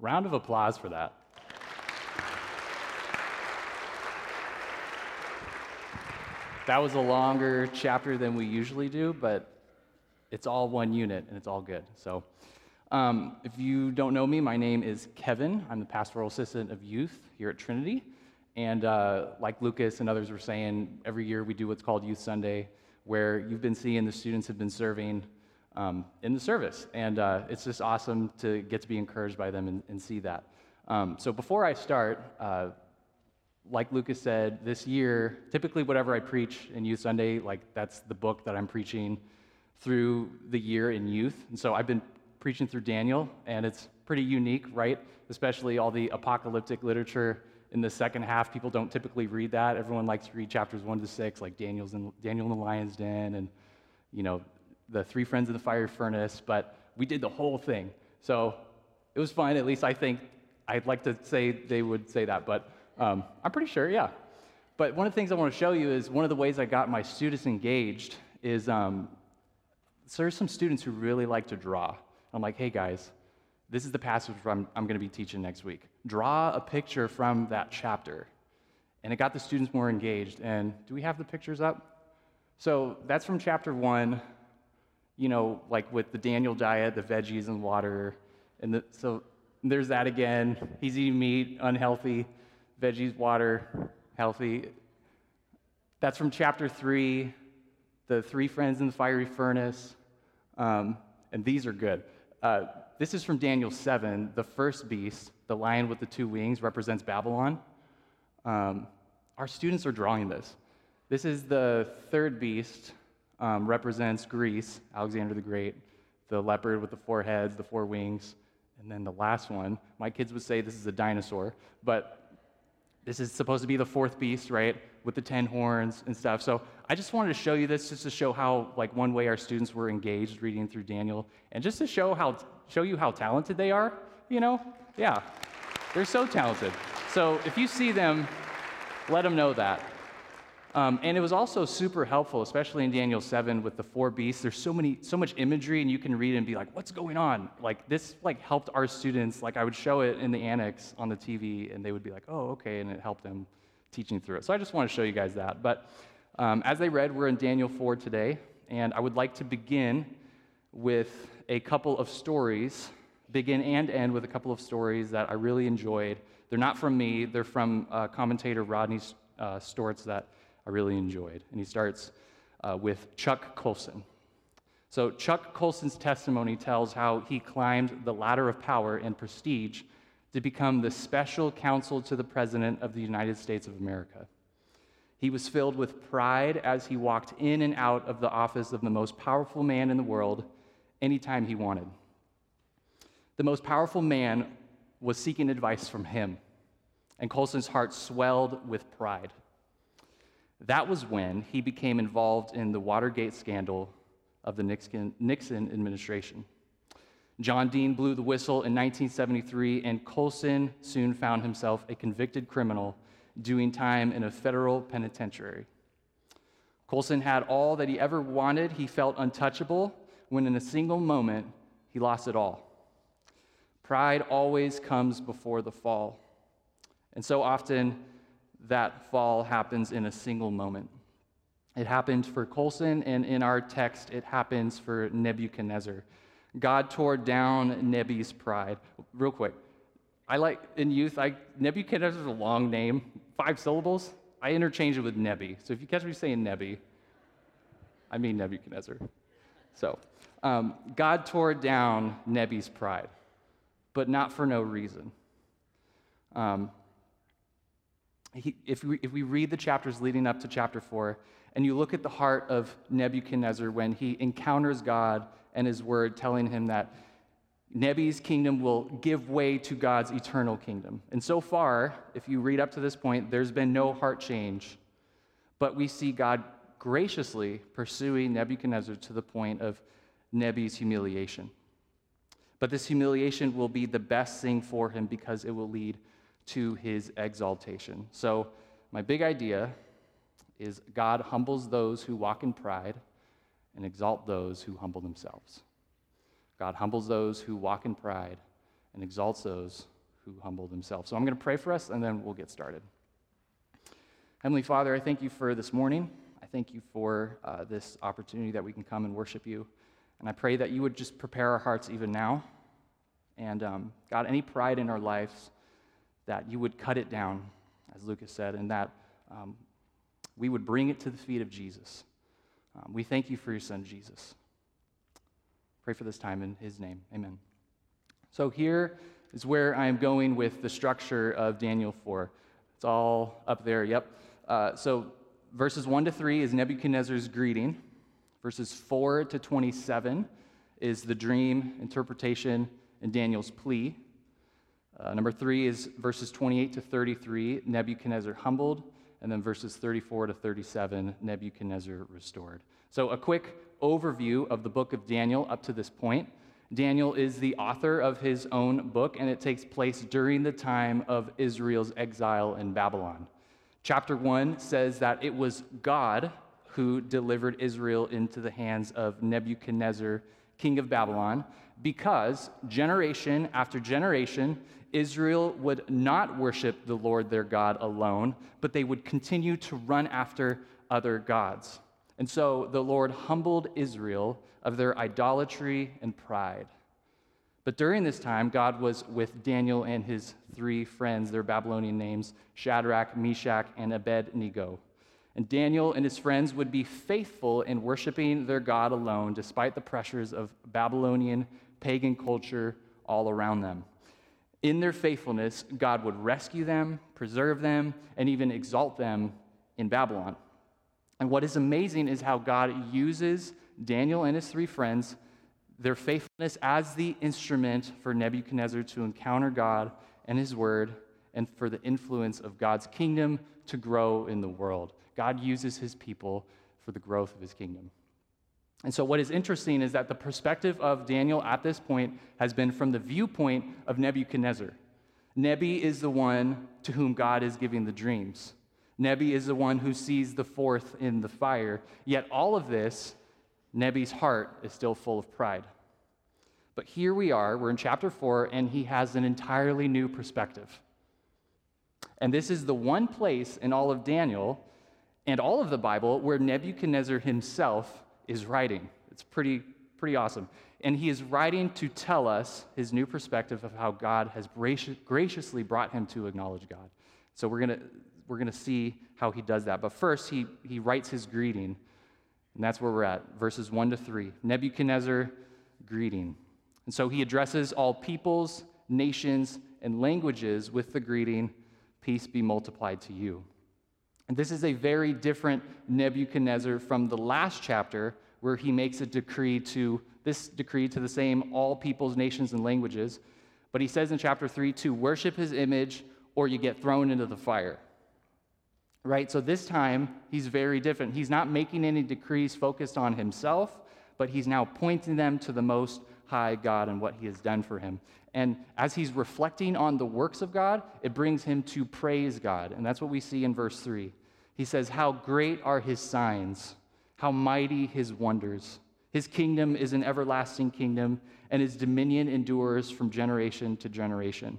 Round of applause for that. That was a longer chapter than we usually do, but it's all one unit and it's all good. So, um, if you don't know me, my name is Kevin. I'm the pastoral assistant of youth here at Trinity. And uh, like Lucas and others were saying, every year we do what's called Youth Sunday, where you've been seeing the students have been serving um, in the service. And uh, it's just awesome to get to be encouraged by them and, and see that. Um, so before I start, uh, like Lucas said, this year, typically whatever I preach in Youth Sunday, like that's the book that I'm preaching through the year in youth. And so I've been preaching through Daniel, and it's pretty unique, right? Especially all the apocalyptic literature in the second half. People don't typically read that. Everyone likes to read chapters one to six, like Daniel's in, Daniel in the lion's den, and you know the three friends in the fire furnace. But we did the whole thing, so it was fun. At least I think I'd like to say they would say that, but um, I'm pretty sure, yeah. But one of the things I want to show you is one of the ways I got my students engaged is um, so there's some students who really like to draw. I'm like, hey guys, this is the passage I'm, I'm going to be teaching next week. Draw a picture from that chapter. And it got the students more engaged. And do we have the pictures up? So that's from chapter one, you know, like with the Daniel diet, the veggies and water. And the, so there's that again. He's eating meat, unhealthy, veggies, water, healthy. That's from chapter three, the three friends in the fiery furnace. Um, and these are good. Uh, this is from Daniel 7. The first beast, the lion with the two wings, represents Babylon. Um, our students are drawing this. This is the third beast, um, represents Greece, Alexander the Great, the leopard with the four heads, the four wings. And then the last one, my kids would say this is a dinosaur, but this is supposed to be the fourth beast, right? With the 10 horns and stuff. So I just wanted to show you this just to show how, like, one way our students were engaged reading through Daniel and just to show, how, show you how talented they are, you know? Yeah, they're so talented. So if you see them, let them know that. Um, and it was also super helpful, especially in Daniel 7 with the four beasts. There's so many, so much imagery, and you can read and be like, what's going on? Like this like helped our students. Like I would show it in the annex on the TV, and they would be like, oh, okay, and it helped them teaching through it. So I just want to show you guys that. But um, as they read, we're in Daniel 4 today, and I would like to begin with a couple of stories, begin and end with a couple of stories that I really enjoyed. They're not from me, they're from uh, commentator Rodney uh, Stortz that I really enjoyed. And he starts uh, with Chuck Colson. So, Chuck Colson's testimony tells how he climbed the ladder of power and prestige to become the special counsel to the President of the United States of America. He was filled with pride as he walked in and out of the office of the most powerful man in the world anytime he wanted. The most powerful man was seeking advice from him, and Colson's heart swelled with pride. That was when he became involved in the Watergate scandal of the Nixon, administration. John Dean blew the whistle in 1973, and Colson soon found himself a convicted criminal doing time in a federal penitentiary. Colson had all that he ever wanted. He felt untouchable when, in a single moment, he lost it all. Pride always comes before the fall. And so often, that fall happens in a single moment. It happened for Colson, and in our text, it happens for Nebuchadnezzar. God tore down Nebi's pride. Real quick, I like in youth, I, Nebuchadnezzar is a long name, five syllables. I interchange it with Nebi. So if you catch me saying Nebi, I mean Nebuchadnezzar. So um, God tore down Nebi's pride, but not for no reason. Um, he, if, we, if we read the chapters leading up to chapter 4, and you look at the heart of Nebuchadnezzar when he encounters God and his word telling him that Nebi's kingdom will give way to God's eternal kingdom. And so far, if you read up to this point, there's been no heart change. But we see God graciously pursuing Nebuchadnezzar to the point of Nebi's humiliation. But this humiliation will be the best thing for him because it will lead to his exaltation. So, my big idea is God humbles those who walk in pride and exalt those who humble themselves. God humbles those who walk in pride and exalts those who humble themselves. So I'm going to pray for us, and then we'll get started. Heavenly Father, I thank you for this morning. I thank you for uh, this opportunity that we can come and worship you. And I pray that you would just prepare our hearts even now. And um, God, any pride in our lives, that you would cut it down, as Lucas said, and that um, we would bring it to the feet of Jesus. Um, we thank you for your son, Jesus. Pray for this time in his name. Amen. So here is where I am going with the structure of Daniel 4. It's all up there, yep. Uh, so verses 1 to 3 is Nebuchadnezzar's greeting. Verses 4 to 27 is the dream interpretation and Daniel's plea. Uh, number 3 is verses 28 to 33, Nebuchadnezzar humbled. And then verses 34 to 37, Nebuchadnezzar restored. So, a quick overview of the book of Daniel up to this point. Daniel is the author of his own book, and it takes place during the time of Israel's exile in Babylon. Chapter 1 says that it was God who delivered Israel into the hands of Nebuchadnezzar, king of Babylon, because generation after generation, Israel would not worship the Lord their God alone, but they would continue to run after other gods. And so the Lord humbled Israel of their idolatry and pride. But during this time, God was with Daniel and his three friends, their Babylonian names Shadrach, Meshach, and Abednego. And Daniel and his friends would be faithful in worshiping their God alone, despite the pressures of Babylonian pagan culture all around them. In their faithfulness, God would rescue them, preserve them, and even exalt them in Babylon. And what is amazing is how God uses Daniel and his three friends, their faithfulness as the instrument for Nebuchadnezzar to encounter God and his word, and for the influence of God's kingdom to grow in the world. God uses his people for the growth of his kingdom. And so, what is interesting is that the perspective of Daniel at this point has been from the viewpoint of Nebuchadnezzar. Nebi is the one to whom God is giving the dreams. Nebi is the one who sees the fourth in the fire. Yet all of this, Nebi's heart is still full of pride. But here we are, we're in chapter 4, and he has an entirely new perspective. And this is the one place in all of Daniel and all of the Bible where Nebuchadnezzar himself is writing. It's pretty, pretty awesome. And he is writing to tell us his new perspective of how God has graciously brought him to acknowledge God. So we're going to we're going to see how he does that. But first, he, he writes his greeting, and that's where we're at, verses 1 to 3. Nebuchadnezzar greeting. And so he addresses all peoples, nations, and languages with the greeting, Peace be multiplied to you. And this is a very different Nebuchadnezzar from the last chapter, where he makes a decree to this decree to the same all peoples, nations, and languages. But he says in chapter 3 to worship his image or you get thrown into the fire right? So this time, he's very different. He's not making any decrees focused on himself, but he's now pointing them to the Most High God and what he has done for him. And as he's reflecting on the works of God, it brings him to praise God. And that's what we see in verse 3. He says, How great are his signs, how mighty his wonders. His kingdom is an everlasting kingdom, and his dominion endures from generation to generation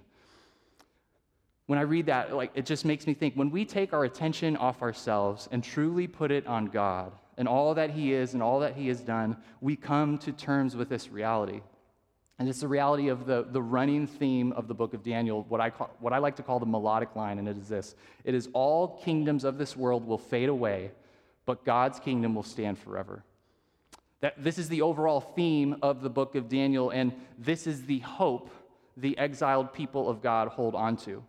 when I read that, like it just makes me think when we take our attention off ourselves and truly put it on God and all that He is and all that He has done, we come to terms with this reality. And it's the reality of the, the running theme of the book of Daniel, what I, call, what I like to call the melodic line, and it is this it is all kingdoms of this world will fade away, but God's kingdom will stand forever. That, this is the overall theme of the book of Daniel, and this is the hope the exiled people of God hold on to.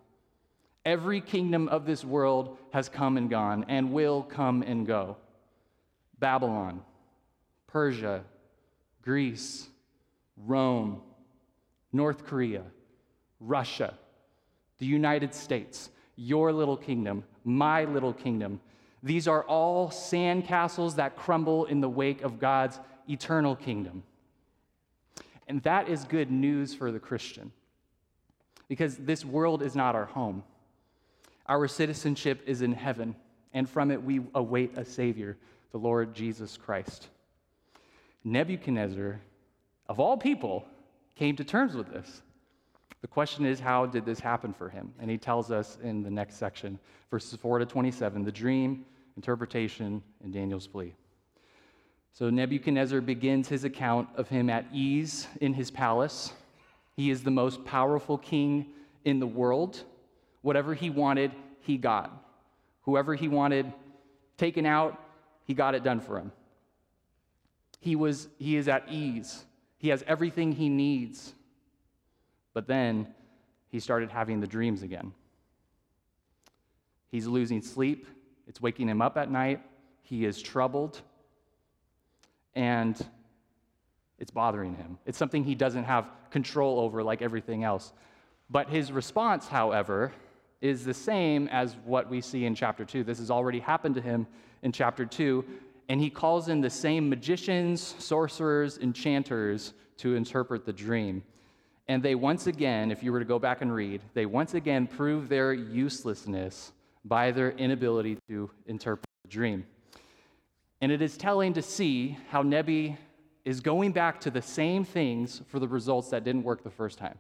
Every kingdom of this world has come and gone and will come and go Babylon, Persia, Greece, Rome, North Korea, Russia, the United States, your little kingdom, my little kingdom. These are all sandcastles that crumble in the wake of God's eternal kingdom. And that is good news for the Christian because this world is not our home. Our citizenship is in heaven, and from it we await a Savior, the Lord Jesus Christ. Nebuchadnezzar, of all people, came to terms with this. The question is, how did this happen for him? And he tells us in the next section, verses 4 to 27, the dream, interpretation, and Daniel's plea. So Nebuchadnezzar begins his account of him at ease in his palace. He is the most powerful king in the world. Whatever he wanted, he got. Whoever he wanted taken out, he got it done for him. He, was, he is at ease. He has everything he needs. But then he started having the dreams again. He's losing sleep. It's waking him up at night. He is troubled. And it's bothering him. It's something he doesn't have control over like everything else. But his response, however, is the same as what we see in chapter 2. This has already happened to him in chapter 2, and he calls in the same magicians, sorcerers, enchanters to interpret the dream. And they once again, if you were to go back and read, they once again prove their uselessness by their inability to interpret the dream. And it is telling to see how Nebi is going back to the same things for the results that didn't work the first time,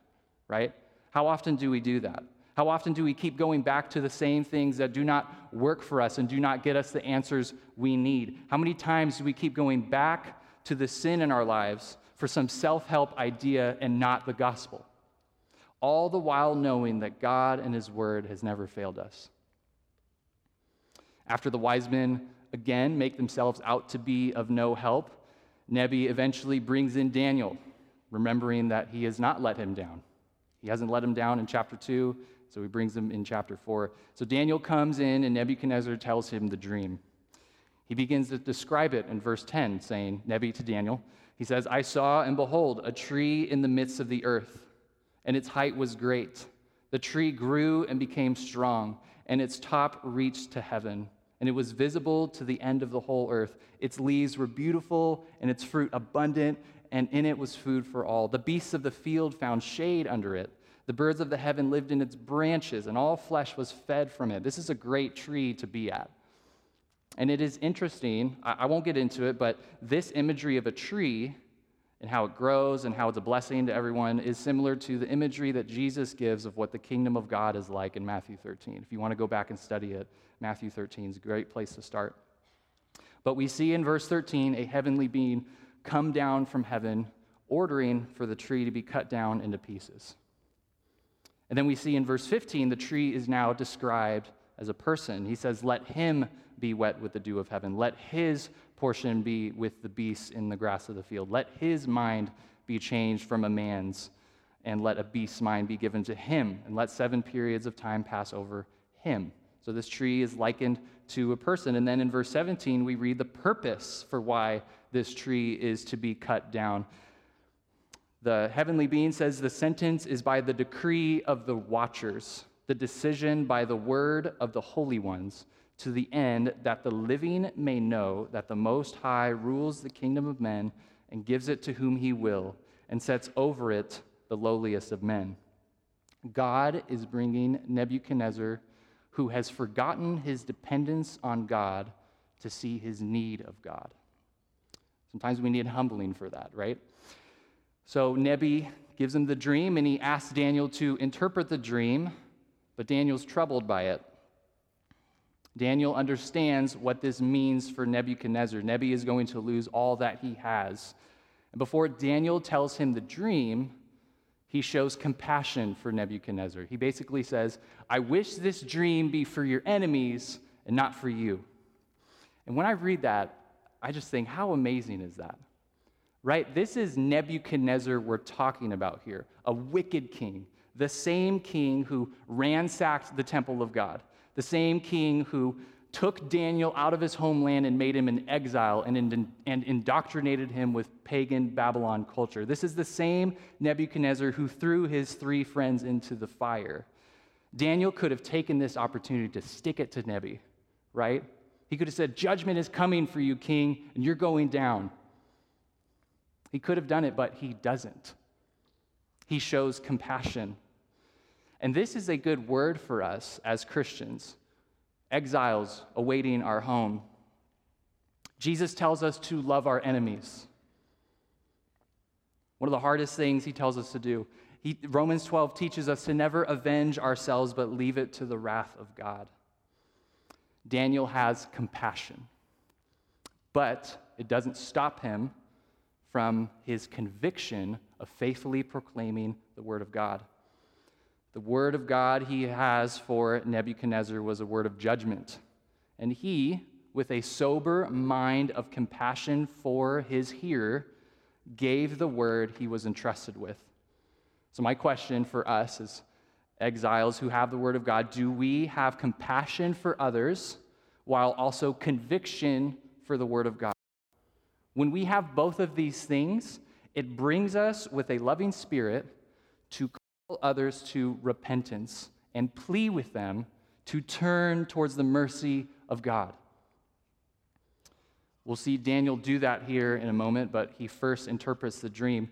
right? How often do we do that? How often do we keep going back to the same things that do not work for us and do not get us the answers we need? How many times do we keep going back to the sin in our lives for some self help idea and not the gospel? All the while knowing that God and His Word has never failed us. After the wise men again make themselves out to be of no help, Nebi eventually brings in Daniel, remembering that he has not let him down. He hasn't let him down in chapter 2, so he brings him in chapter 4. So Daniel comes in, and Nebuchadnezzar tells him the dream. He begins to describe it in verse 10, saying, Nebi to Daniel, he says, I saw and behold a tree in the midst of the earth, and its height was great. The tree grew and became strong, and its top reached to heaven and it was visible to the end of the whole earth. Its leaves were beautiful, and its fruit abundant, and in it was food for all. The beasts of the field found shade under it. The birds of the heaven lived in its branches, and all flesh was fed from it. This is a great tree to be at. And it is interesting, I won't get into it, but this imagery of a tree and how it grows and how it's a blessing to everyone is similar to the imagery that Jesus gives of what the kingdom of God is like in Matthew 13. If you want to go back and study it, Matthew 13 is a great place to start. But we see in verse 13 a heavenly being come down from heaven, ordering for the tree to be cut down into pieces. And then we see in verse 15 the tree is now described as a person. He says, Let him be wet with the dew of heaven. Let his portion be with the beasts in the grass of the field. Let his mind be changed from a man's, and let a beast's mind be given to him. And let seven periods of time pass over him. So this tree is likened to a person. And then in verse 17, we read the purpose for why this tree is to be cut down. The heavenly being says the sentence is by the decree of the watchers, the decision by the word of the holy ones, to the end that the living may know that the Most High rules the kingdom of men and gives it to whom he will, and sets over it the lowliest of men. God is bringing Nebuchadnezzar who has forgotten his dependence on God to see his need of God. Sometimes we need humbling for that, right? So Nebi gives him the dream and he asks Daniel to interpret the dream, but Daniel's troubled by it. Daniel understands what this means for Nebuchadnezzar. Nebi is going to lose all that he has. And before Daniel tells him the dream, he shows compassion for Nebuchadnezzar. He basically says, I wish this dream be for your enemies and not for you. And when I read that, I just think, how amazing is that? Right? This is Nebuchadnezzar we're talking about here, a wicked king, the same king who ransacked the temple of God, the same king who took Daniel out of his homeland and made him an exile and, and indoctrinated him with pagan Babylon culture. This is the same Nebuchadnezzar who threw his three friends into the fire. Daniel could have taken this opportunity to stick it to Nebi, right? He could have said, Judgment is coming for you, king, and you're going down. He could have done it, but he doesn't. He shows compassion. And this is a good word for us as Christians exiles awaiting our home. Jesus tells us to love our enemies. One of the hardest things he tells us to do He, Romans 12 teaches us to never avenge ourselves, but leave it to the wrath of God. Daniel has compassion, but it doesn't stop him from his conviction of faithfully proclaiming the word of God. The word of God he has for Nebuchadnezzar was a word of judgment. And he, with a sober mind of compassion for his hearer, gave the word he was entrusted with. So, my question for us as exiles who have the word of God do we have compassion for others while also conviction for the word of God? When we have both of these things, it brings us with a loving spirit to call others to repentance and plea with them to turn towards the mercy of God. We'll see Daniel do that here in a moment, but he first interprets the dream.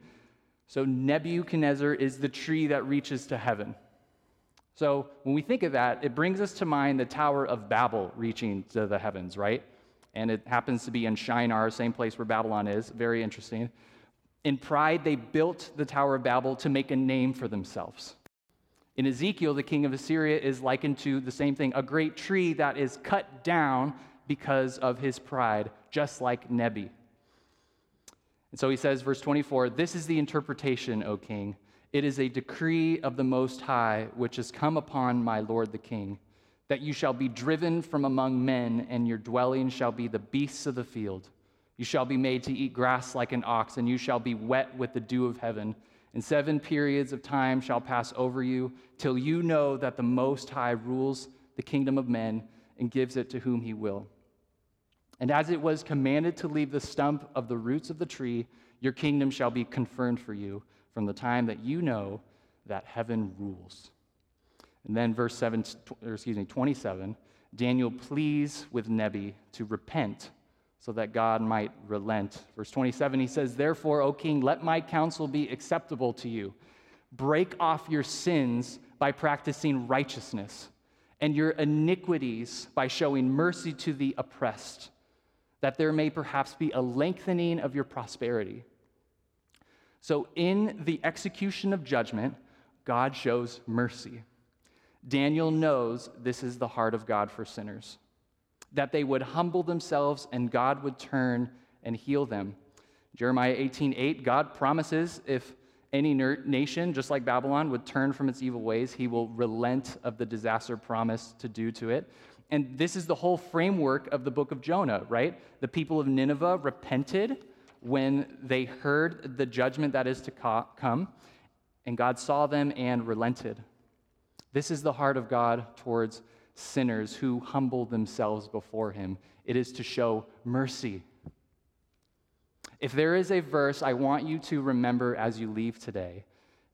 So, Nebuchadnezzar is the tree that reaches to heaven. So, when we think of that, it brings us to mind the Tower of Babel reaching to the heavens, right? And it happens to be in Shinar, same place where Babylon is. Very interesting. In pride, they built the Tower of Babel to make a name for themselves. In Ezekiel, the king of Assyria is likened to the same thing a great tree that is cut down because of his pride, just like Nebi. And so he says, verse 24, This is the interpretation, O king. It is a decree of the Most High which has come upon my Lord the king, that you shall be driven from among men, and your dwelling shall be the beasts of the field. You shall be made to eat grass like an ox, and you shall be wet with the dew of heaven. And seven periods of time shall pass over you, till you know that the Most High rules the kingdom of men and gives it to whom he will. And as it was commanded to leave the stump of the roots of the tree, your kingdom shall be confirmed for you from the time that you know that heaven rules. And then verse 7, or excuse me, 27, Daniel pleads with Nebi to repent so that God might relent. Verse 27, he says, Therefore, O king, let my counsel be acceptable to you. Break off your sins by practicing righteousness, and your iniquities by showing mercy to the oppressed, that there may perhaps be a lengthening of your prosperity. So, in the execution of judgment, God shows mercy. Daniel knows this is the heart of God for sinners that they would humble themselves and God would turn and heal them. Jeremiah 18 8, God promises if any nation, just like Babylon, would turn from its evil ways, he will relent of the disaster promised to do to it. And this is the whole framework of the book of Jonah, right? The people of Nineveh repented when they heard the judgment that is to come, and God saw them and relented. This is the heart of God towards sinners who humble themselves before him. It is to show mercy. If there is a verse I want you to remember as you leave today,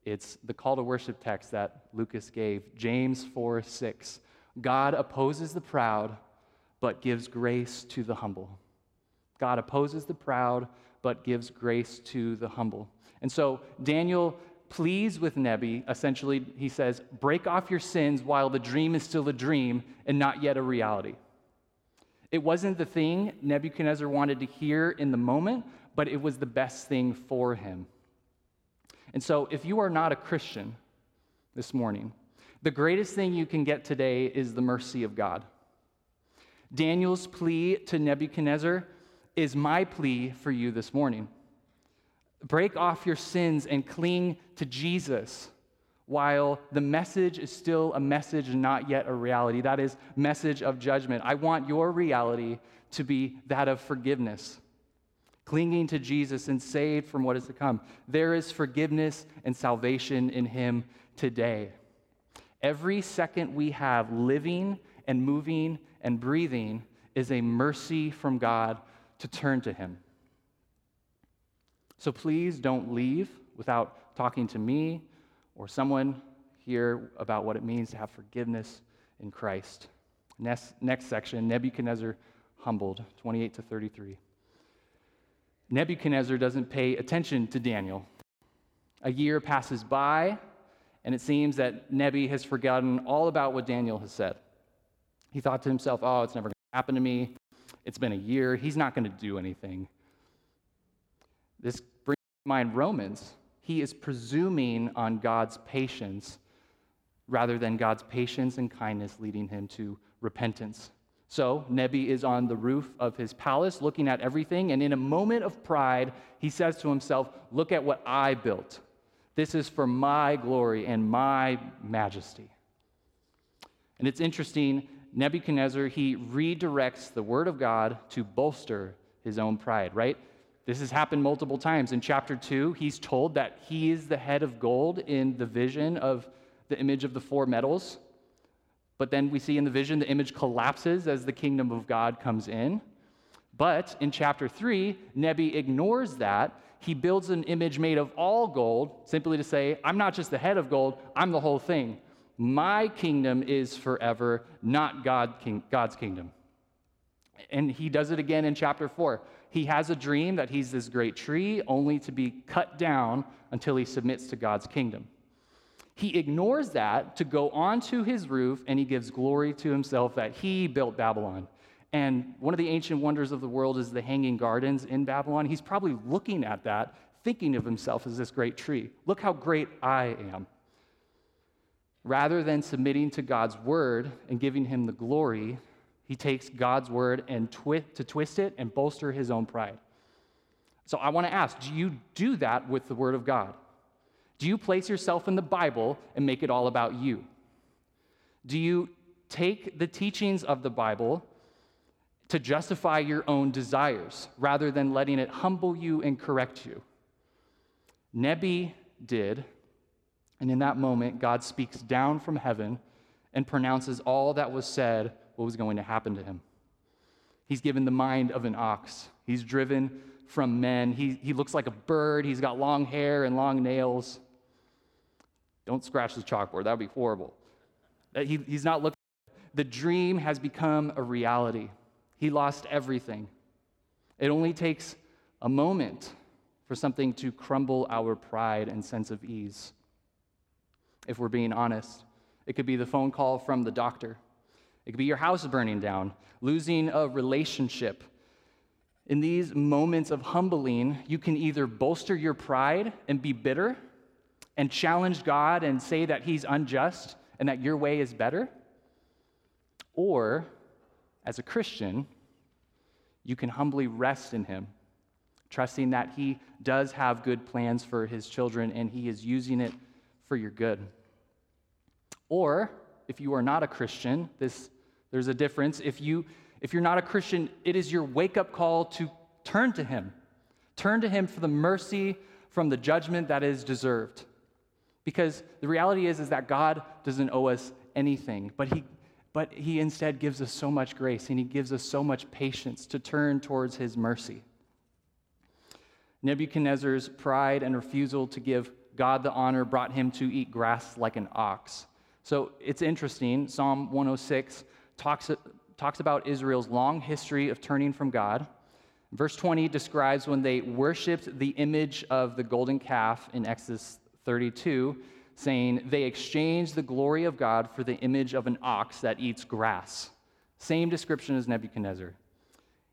it's the call to worship text that Lucas gave, James 4 6. God opposes the proud, but gives grace to the humble. God opposes the proud, but gives grace to the humble. And so Daniel pleads with Nebi. Essentially, he says, Break off your sins while the dream is still a dream and not yet a reality. It wasn't the thing Nebuchadnezzar wanted to hear in the moment, but it was the best thing for him. And so, if you are not a Christian this morning, the greatest thing you can get today is the mercy of God. Daniel's plea to Nebuchadnezzar is my plea for you this morning. Break off your sins and cling to Jesus while the message is still a message and not yet a reality. That is, message of judgment. I want your reality to be that of forgiveness, clinging to Jesus and saved from what is to come. There is forgiveness and salvation in Him today. Every second we have living and moving and breathing is a mercy from God to turn to Him. So please don't leave without talking to me or someone here about what it means to have forgiveness in Christ. Next, next section Nebuchadnezzar humbled, 28 to 33. Nebuchadnezzar doesn't pay attention to Daniel. A year passes by, and it seems that Nebi has forgotten all about what Daniel has said. He thought to himself, oh, it's never going to happen to me. It's been a year. He's not going to do anything. This brings to mind Romans. he is presuming on God's patience rather than God's patience and kindness leading him to repentance. So, Nebi is on the roof of his palace looking at everything, and in a moment of pride, he says to himself, Look at what I built. This is for my glory and my majesty. And it's interesting, Nebuchadnezzar, he redirects the word of God to bolster his own pride, right? This has happened multiple times. In chapter 2, he's told that he is the head of gold in the vision of the image of the four metals. But then we see in the vision the image collapses as the kingdom of God comes in. But in chapter 3, Nebi ignores that. He builds an image made of all gold, simply to say, I'm not just the head of gold, I'm the whole thing. My kingdom is forever, not God, king, God's kingdom. And he does it again in chapter 4. He has a dream that he's this great tree, only to be cut down until he submits to God's kingdom. He ignores that to go onto his roof and he gives glory to himself that he built Babylon. And one of the ancient wonders of the world is the hanging gardens in Babylon. He's probably looking at that, thinking of himself as this great tree. Look how great I am. Rather than submitting to God's word and giving him the glory, he takes God's word and twi- to twist it and bolster his own pride. So I want to ask do you do that with the word of God? Do you place yourself in the Bible and make it all about you? Do you take the teachings of the Bible to justify your own desires rather than letting it humble you and correct you? Nebi did, and in that moment, God speaks down from heaven and pronounces all that was said, what was going to happen to him. He's given the mind of an ox. He's driven from men. He, he looks like a bird. He's got long hair and long nails. Don't scratch the chalkboard, that would be horrible. Uh, he, he's not looking. The dream has become a reality. He lost everything. It only takes a moment for something to crumble our pride and sense of ease. If we're being honest, it could be the phone call from the doctor, it could be your house burning down, losing a relationship. In these moments of humbling, you can either bolster your pride and be bitter and challenge God and say that He's unjust and that your way is better. Or, as a Christian, you can humbly rest in Him, trusting that He does have good plans for His children and He is using it for your good. Or, if you are not a Christian, this, there's a difference. If, you, if you're not a Christian, it is your wake up call to turn to Him. Turn to Him for the mercy from the judgment that is deserved. Because the reality is, is that God doesn't owe us anything, but he, but he instead gives us so much grace and he gives us so much patience to turn towards his mercy. Nebuchadnezzar's pride and refusal to give God the honor brought him to eat grass like an ox. So it's interesting. Psalm 106 talks, talks about Israel's long history of turning from God. Verse 20 describes when they worshiped the image of the golden calf in Exodus 32, saying, They exchanged the glory of God for the image of an ox that eats grass. Same description as Nebuchadnezzar.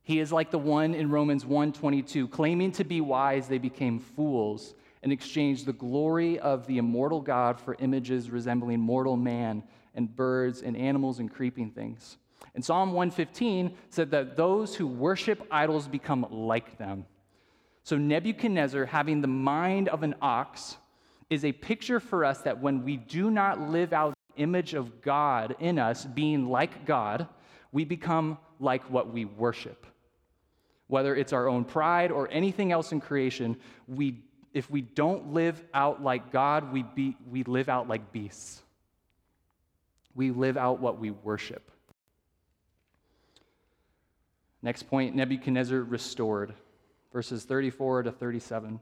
He is like the one in Romans 1:22, claiming to be wise, they became fools and exchanged the glory of the immortal God for images resembling mortal man and birds and animals and creeping things. And Psalm 115 said that those who worship idols become like them. So Nebuchadnezzar, having the mind of an ox, is a picture for us that when we do not live out the image of God in us, being like God, we become like what we worship. Whether it's our own pride or anything else in creation, we, if we don't live out like God, we, be, we live out like beasts. We live out what we worship. Next point Nebuchadnezzar restored, verses 34 to 37.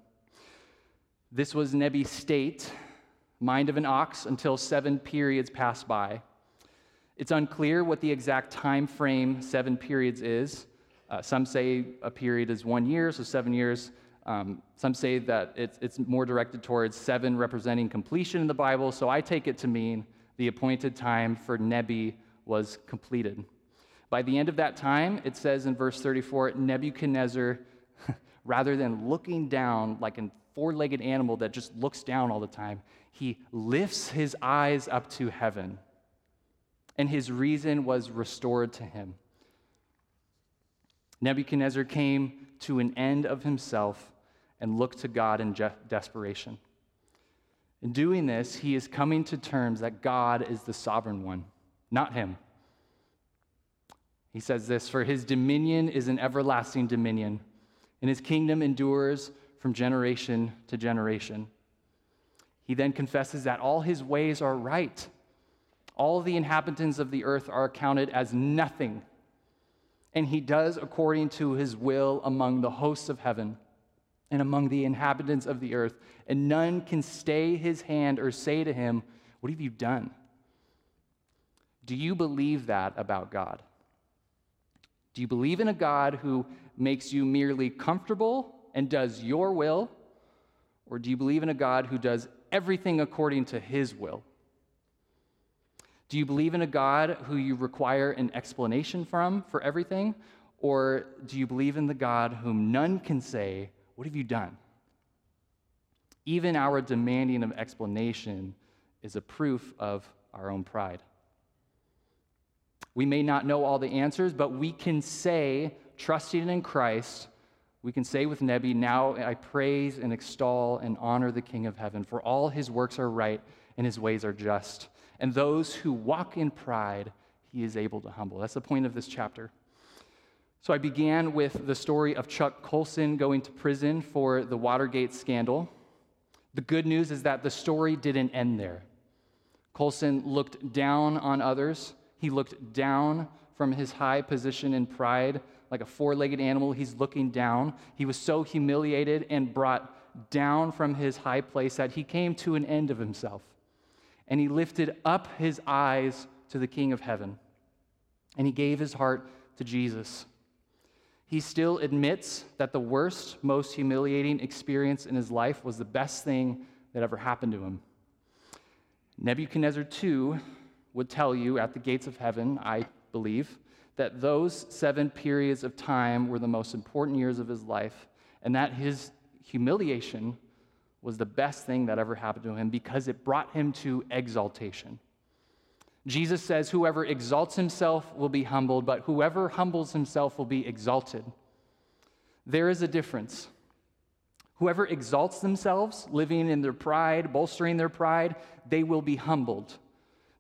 This was Nebi's state, mind of an ox, until seven periods passed by. It's unclear what the exact time frame seven periods is. Uh, some say a period is one year, so seven years. Um, some say that it's, it's more directed towards seven representing completion in the Bible, so I take it to mean the appointed time for Nebi was completed. By the end of that time, it says in verse 34 Nebuchadnezzar, rather than looking down like a four legged animal that just looks down all the time. He lifts his eyes up to heaven, and his reason was restored to him. Nebuchadnezzar came to an end of himself and looked to God in je- desperation. In doing this, he is coming to terms that God is the sovereign one, not him. He says this For his dominion is an everlasting dominion, and his kingdom endures from generation to generation. He then confesses that all his ways are right. All the inhabitants of the earth are accounted as nothing. And he does according to his will among the hosts of heaven and among the inhabitants of the earth. And none can stay his hand or say to him, What have you done? Do you believe that about God? Do you believe in a God who makes you merely comfortable and does your will? Or do you believe in a God who does everything according to his will? Do you believe in a God who you require an explanation from for everything? Or do you believe in the God whom none can say, What have you done? Even our demanding of explanation is a proof of our own pride. We may not know all the answers, but we can say, trusting in Christ, we can say with Nebi, Now I praise and extol and honor the King of heaven, for all his works are right and his ways are just. And those who walk in pride, he is able to humble. That's the point of this chapter. So I began with the story of Chuck Colson going to prison for the Watergate scandal. The good news is that the story didn't end there. Colson looked down on others. He looked down from his high position in pride like a four legged animal. He's looking down. He was so humiliated and brought down from his high place that he came to an end of himself. And he lifted up his eyes to the King of heaven. And he gave his heart to Jesus. He still admits that the worst, most humiliating experience in his life was the best thing that ever happened to him. Nebuchadnezzar, too, would tell you at the gates of heaven, I believe, that those seven periods of time were the most important years of his life, and that his humiliation was the best thing that ever happened to him because it brought him to exaltation. Jesus says, Whoever exalts himself will be humbled, but whoever humbles himself will be exalted. There is a difference. Whoever exalts themselves, living in their pride, bolstering their pride, they will be humbled.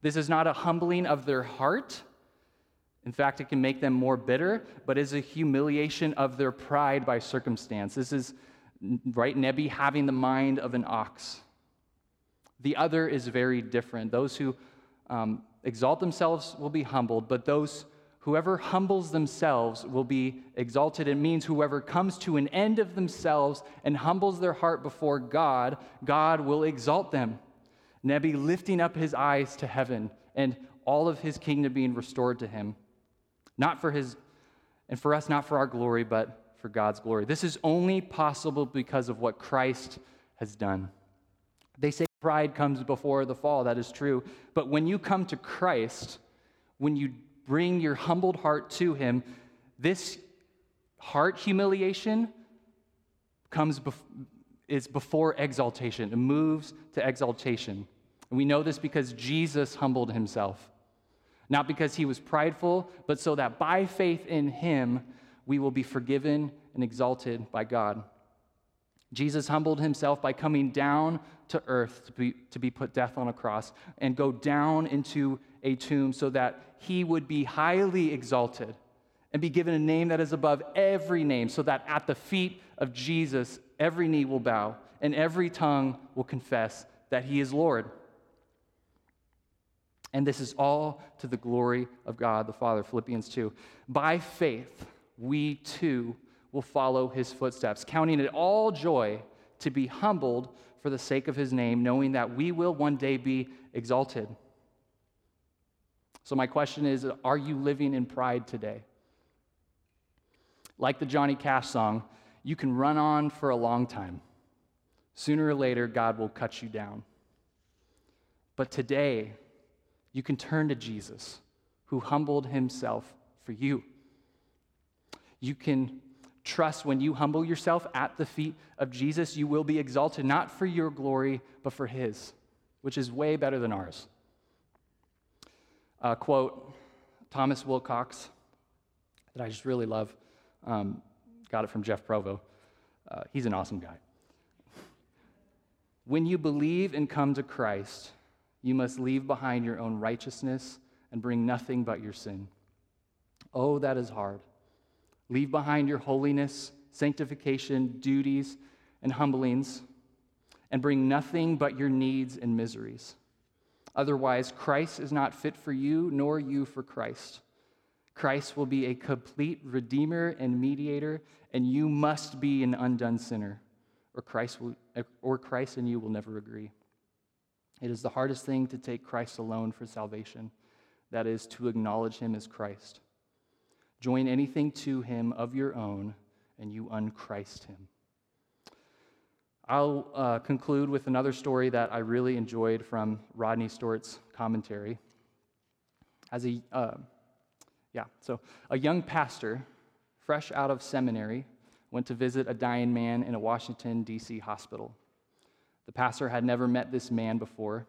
This is not a humbling of their heart, in fact, it can make them more bitter, but is a humiliation of their pride by circumstance. This is, right, Nebi having the mind of an ox. The other is very different. Those who um, exalt themselves will be humbled, but those whoever humbles themselves will be exalted. It means whoever comes to an end of themselves and humbles their heart before God, God will exalt them. Nebi lifting up his eyes to heaven and all of his kingdom being restored to him. Not for his, and for us, not for our glory, but for God's glory. This is only possible because of what Christ has done. They say pride comes before the fall. That is true. But when you come to Christ, when you bring your humbled heart to him, this heart humiliation comes bef- is before exaltation. It moves to exaltation. And we know this because Jesus humbled himself not because he was prideful, but so that by faith in him we will be forgiven and exalted by God. Jesus humbled himself by coming down to earth to be, to be put death on a cross and go down into a tomb so that he would be highly exalted and be given a name that is above every name, so that at the feet of Jesus every knee will bow and every tongue will confess that he is Lord. And this is all to the glory of God the Father. Philippians 2. By faith, we too will follow his footsteps, counting it all joy to be humbled for the sake of his name, knowing that we will one day be exalted. So, my question is Are you living in pride today? Like the Johnny Cash song, you can run on for a long time. Sooner or later, God will cut you down. But today, you can turn to Jesus, who humbled himself for you. You can Trust when you humble yourself at the feet of Jesus, you will be exalted, not for your glory, but for his, which is way better than ours. Uh, quote Thomas Wilcox, that I just really love. Um, got it from Jeff Provo. Uh, he's an awesome guy. When you believe and come to Christ, you must leave behind your own righteousness and bring nothing but your sin. Oh, that is hard. Leave behind your holiness, sanctification, duties, and humblings, and bring nothing but your needs and miseries. Otherwise, Christ is not fit for you, nor you for Christ. Christ will be a complete redeemer and mediator, and you must be an undone sinner, or Christ, will, or Christ and you will never agree. It is the hardest thing to take Christ alone for salvation, that is, to acknowledge him as Christ. Join anything to him of your own, and you unchrist him. I'll uh, conclude with another story that I really enjoyed from Rodney Stortz's commentary. As a, uh, yeah, so a young pastor, fresh out of seminary, went to visit a dying man in a Washington, D.C. hospital. The pastor had never met this man before.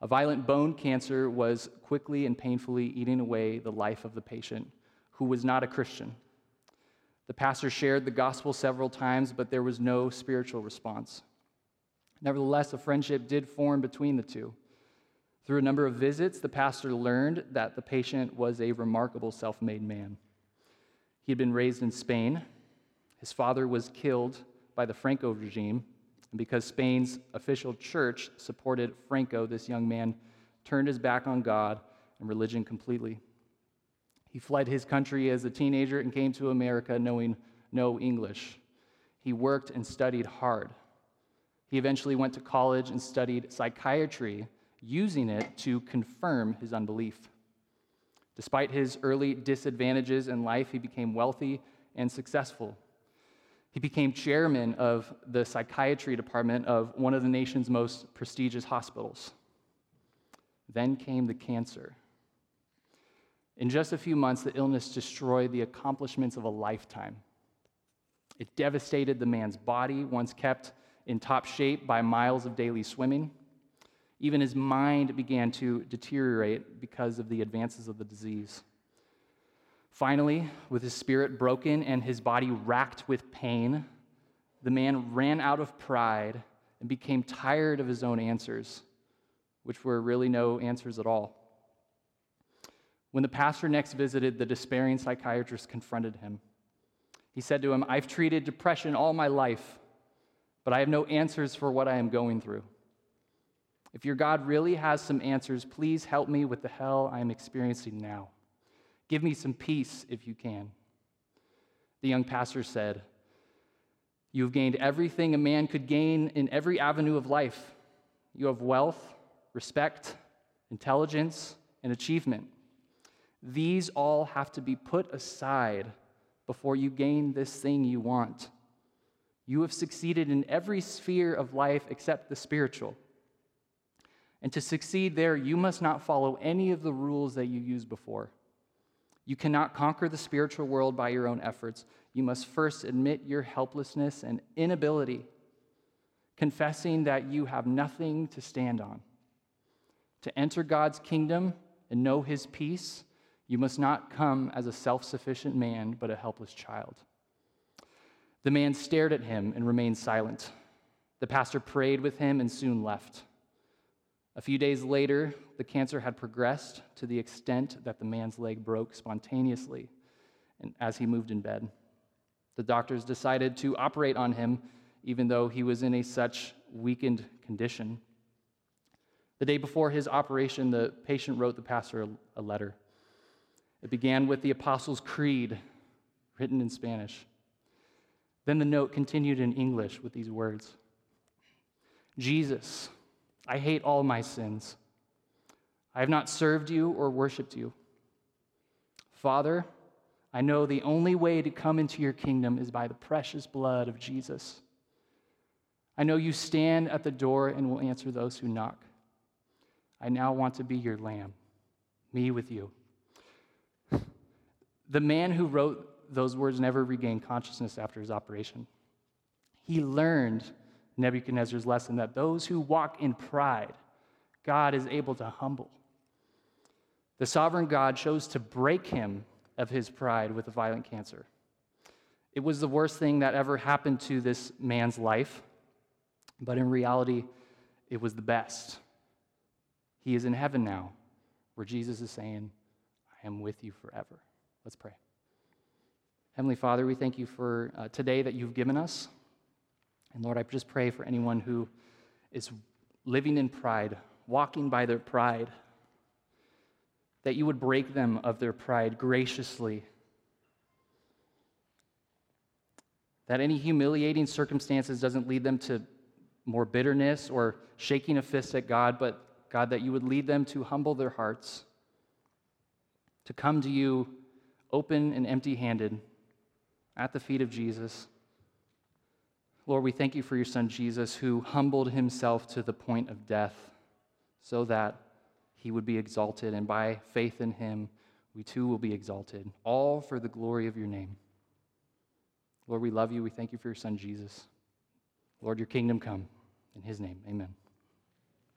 A violent bone cancer was quickly and painfully eating away the life of the patient, who was not a Christian. The pastor shared the gospel several times, but there was no spiritual response. Nevertheless, a friendship did form between the two. Through a number of visits, the pastor learned that the patient was a remarkable self made man. He had been raised in Spain. His father was killed by the Franco regime, and because Spain's official church supported Franco, this young man turned his back on God and religion completely. He fled his country as a teenager and came to America knowing no English. He worked and studied hard. He eventually went to college and studied psychiatry, using it to confirm his unbelief. Despite his early disadvantages in life, he became wealthy and successful. He became chairman of the psychiatry department of one of the nation's most prestigious hospitals. Then came the cancer. In just a few months, the illness destroyed the accomplishments of a lifetime. It devastated the man's body, once kept in top shape by miles of daily swimming. Even his mind began to deteriorate because of the advances of the disease. Finally, with his spirit broken and his body racked with pain, the man ran out of pride and became tired of his own answers, which were really no answers at all. When the pastor next visited, the despairing psychiatrist confronted him. He said to him, I've treated depression all my life, but I have no answers for what I am going through. If your God really has some answers, please help me with the hell I am experiencing now. Give me some peace if you can. The young pastor said, You have gained everything a man could gain in every avenue of life. You have wealth, respect, intelligence, and achievement. These all have to be put aside before you gain this thing you want. You have succeeded in every sphere of life except the spiritual. And to succeed there, you must not follow any of the rules that you used before. You cannot conquer the spiritual world by your own efforts. You must first admit your helplessness and inability, confessing that you have nothing to stand on. To enter God's kingdom and know his peace, you must not come as a self sufficient man, but a helpless child. The man stared at him and remained silent. The pastor prayed with him and soon left. A few days later, the cancer had progressed to the extent that the man's leg broke spontaneously and as he moved in bed. The doctors decided to operate on him, even though he was in a such weakened condition. The day before his operation, the patient wrote the pastor a letter. It began with the Apostles' Creed, written in Spanish. Then the note continued in English with these words Jesus, I hate all my sins. I have not served you or worshiped you. Father, I know the only way to come into your kingdom is by the precious blood of Jesus. I know you stand at the door and will answer those who knock. I now want to be your lamb, me with you. The man who wrote those words never regained consciousness after his operation. He learned Nebuchadnezzar's lesson that those who walk in pride, God is able to humble. The sovereign God chose to break him of his pride with a violent cancer. It was the worst thing that ever happened to this man's life, but in reality, it was the best. He is in heaven now, where Jesus is saying, I am with you forever. Let's pray. Heavenly Father, we thank you for uh, today that you've given us. And Lord, I just pray for anyone who is living in pride, walking by their pride, that you would break them of their pride graciously. That any humiliating circumstances doesn't lead them to more bitterness or shaking a fist at God, but God, that you would lead them to humble their hearts, to come to you open and empty handed at the feet of Jesus. Lord, we thank you for your son Jesus, who humbled himself to the point of death so that he would be exalted, and by faith in him, we too will be exalted, all for the glory of your name. Lord, we love you. We thank you for your son Jesus. Lord, your kingdom come. In his name, amen.